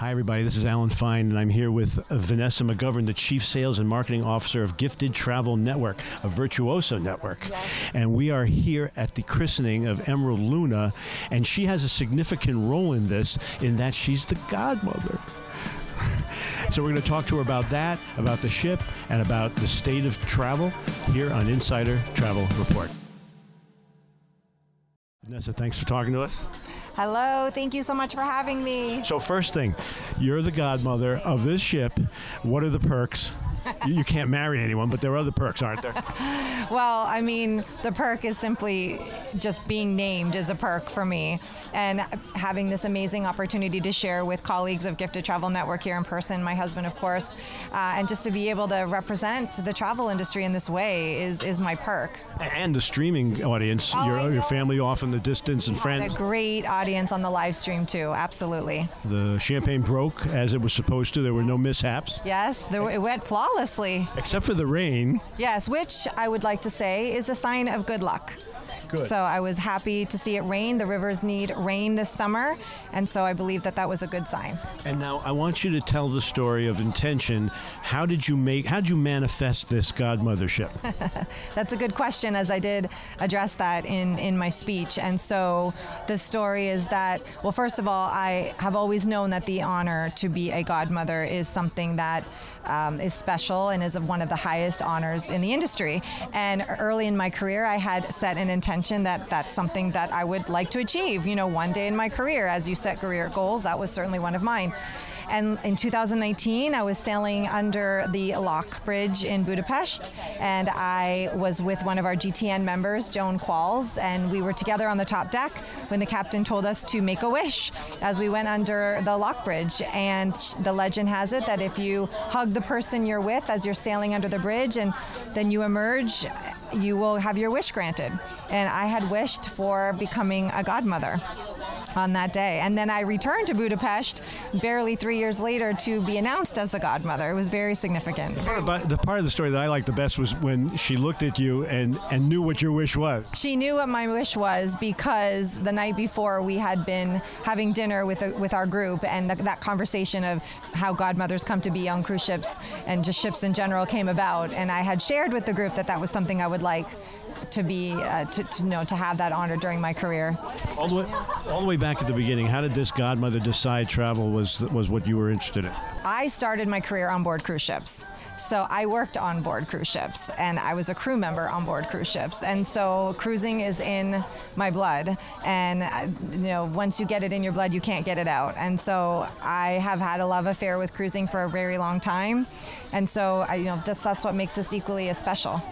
Hi, everybody. This is Alan Fine, and I'm here with Vanessa McGovern, the Chief Sales and Marketing Officer of Gifted Travel Network, a virtuoso network. Yes. And we are here at the christening of Emerald Luna, and she has a significant role in this, in that she's the godmother. So we're going to talk to her about that, about the ship, and about the state of travel here on Insider Travel Report. Vanessa, thanks for talking to us. Hello, thank you so much for having me. So first thing, you're the godmother of this ship. What are the perks? You, you can't marry anyone, but there are other perks, aren't there? Well, I mean, the perk is simply just being named is a perk for me, and having this amazing opportunity to share with colleagues of Gifted Travel Network here in person, my husband, of course, uh, and just to be able to represent the travel industry in this way is is my perk. And the streaming audience, Oh, your, your family off in the distance and friends. a great audience on the live stream too. Absolutely. The champagne broke as it was supposed to. There were no mishaps, Yes, there, it went flawlessly. except for the rain. Yes, which I would like to say is a sign of good luck. Good. So I was happy to see it rain. The rivers need rain this summer, and so I believe that that was a good sign. And now I want you to tell the story of intention. How did you make? How did you manifest this godmothership? That's a good question, as I did address that in, in my speech. And so the story is that, well, first of all, I have always known that the honor to be a godmother is something that um, is special and is one of the highest honors in the industry. And early in my career, I had set an intention that that's something that I would like to achieve, you know, one day in my career. As you set career goals, that was certainly one of mine. And in 2019, I was sailing under the Lock Bridge in Budapest, and I was with one of our GTN members, Joan Qualls, and we were together on the top deck when the captain told us to make a wish as we went under the Lock Bridge. And the legend has it that if you hug the person you're with as you're sailing under the bridge and then you emerge, you will have your wish granted. And I had wished for becoming a godmother on that day. And then I returned to Budapest barely three years later to be announced as the godmother. It was very significant. But the part of the story that I liked the best was when she looked at you and, and knew what your wish was. She knew what my wish was because the night before we had been having dinner with the, with our group, and th- that conversation of how godmothers come to be on cruise ships and just ships in general came about. And I had shared with the group that that was something I would like to be uh, to, to know to have that honor during my career. All the way, all the way back at the beginning, how did this godmother decide travel was was what you were interested in? I started my career on board cruise ships. So I worked on board cruise ships and I was a crew member on board cruise ships. And so cruising is in my blood. And, uh, you know, once you get it in your blood, you can't get it out. And so I have had a love affair with cruising for a very long time. And so, I, you know, this, that's what makes this equally as special.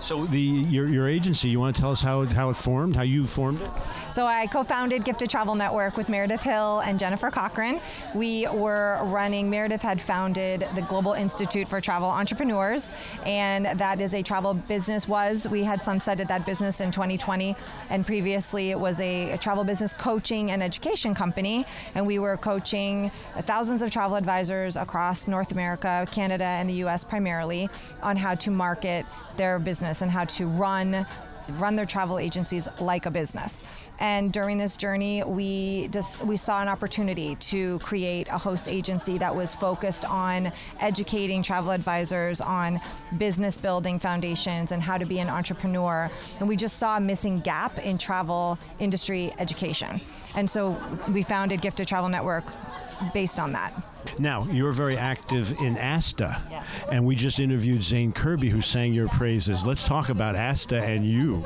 So the your, your agency, you want to tell us how it, how it formed, how you formed it? So I co-founded Gifted Travel Network with Meredith Hill and Jennifer Cochran. We were running. Meredith had founded the Global Institute for Travel Entrepreneurs, and that is a travel business. Was we had sunsetted that business in 2020, and previously it was a, a travel business coaching and education company, and we were coaching thousands of travel advisors across North America, Canada, and the U.S. primarily on how to market their business and how to run run their travel agencies like a business. And during this journey, we just we saw an opportunity to create a host agency that was focused on educating travel advisors on business building foundations and how to be an entrepreneur. And we just saw a missing gap in travel industry education. And so we founded Gifted Travel Network based on that. Now, you're very active in ASTA, Yeah. and we just interviewed Zane Kerby, who sang your praises. Let's talk about ASTA and you.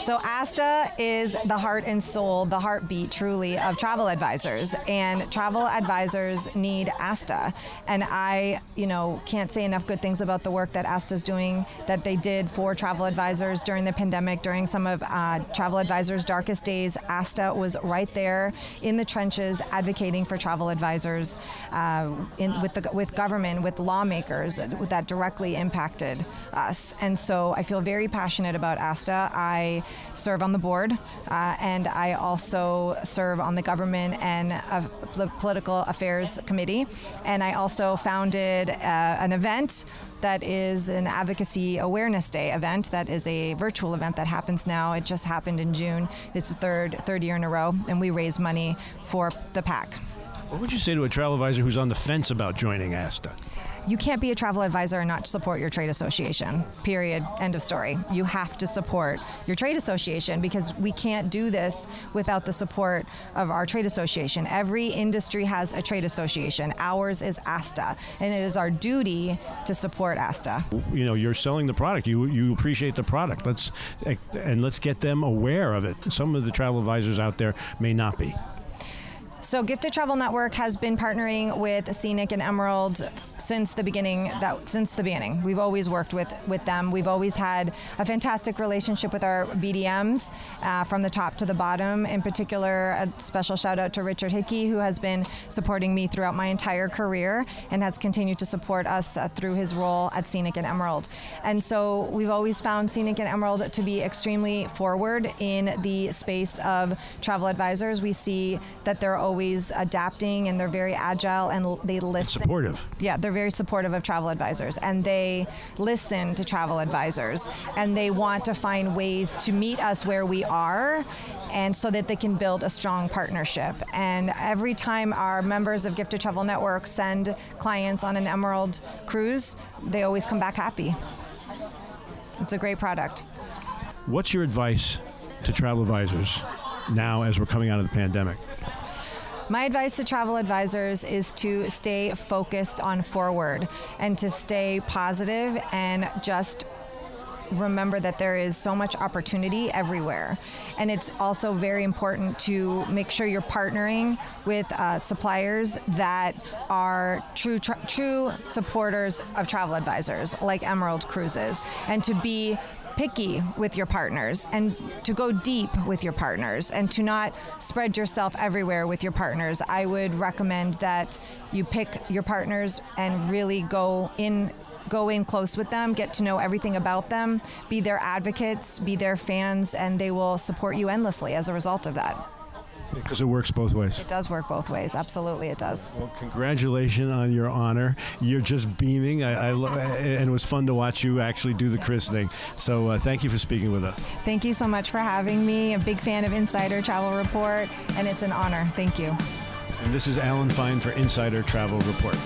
So ASTA is the heart and soul, the heartbeat truly of travel advisors. And travel advisors need ASTA. And I, you know, can't say enough good things about the work that ASTA's doing, that they did for travel advisors during the pandemic, during some of uh, travel advisors' darkest days. ASTA was right there in the trenches advocating for travel advisors uh, in, with, the, with government, with lawmakers that directly impacted us. And so I feel very passionate about ASTA. I serve on the board, uh, and I also serve on the government and uh, the political affairs committee. And I also founded uh, an event that is an advocacy awareness day event that is a virtual event that happens now it just happened in june it's the third third year in a row and we raise money for the pac What would you say to a travel advisor who's on the fence about joining ASTA? You can't be a travel advisor and not support your trade association. Period. End of story. You have to support your trade association because we can't do this without the support of our trade association. Every industry has a trade association. Ours is ASTA, and it is our duty to support ASTA. You know, you're selling the product. You you appreciate the product. Let's and let's get them aware of it. Some of the travel advisors out there may not be. So Gifted Travel Network has been partnering with Scenic and Emerald since the beginning. That since the beginning, we've always worked with with them. We've always had a fantastic relationship with our BDMs uh, from the top to the bottom. In particular, a special shout out to Richard Hickey, who has been supporting me throughout my entire career and has continued to support us uh, through his role at Scenic and Emerald. And so we've always found Scenic and Emerald to be extremely forward in the space of travel advisors. We see that they're always adapting and they're very agile and they listen. supportive. Yeah, they're very supportive of travel advisors and they listen to travel advisors and they want to find ways to meet us where we are and so that they can build a strong partnership. And every time our members of Gifted Travel Network send clients on an Emerald cruise, they always come back happy. It's a great product. What's your advice to travel advisors now as we're coming out of the pandemic? My advice to travel advisors is to stay focused on forward and to stay positive and just remember that there is so much opportunity everywhere. And it's also very important to make sure you're partnering with uh, suppliers that are true, true supporters of travel advisors, like Emerald Cruises, and to be picky with your partners and to go deep with your partners and to not spread yourself everywhere with your partners. I would recommend that you pick your partners and really go in go in close with them, get to know everything about them, be their advocates, be their fans, and they will support you endlessly as a result of that. Because it works both ways. It does work both ways. Absolutely, it does. Well, congratulations on your honor. You're just beaming, I, I lo- and it was fun to watch you actually do the christening. So uh, thank you for speaking with us. Thank you so much for having me. A big fan of Insider Travel Report, and it's an honor. Thank you. And this is Alan Fine for Insider Travel Report.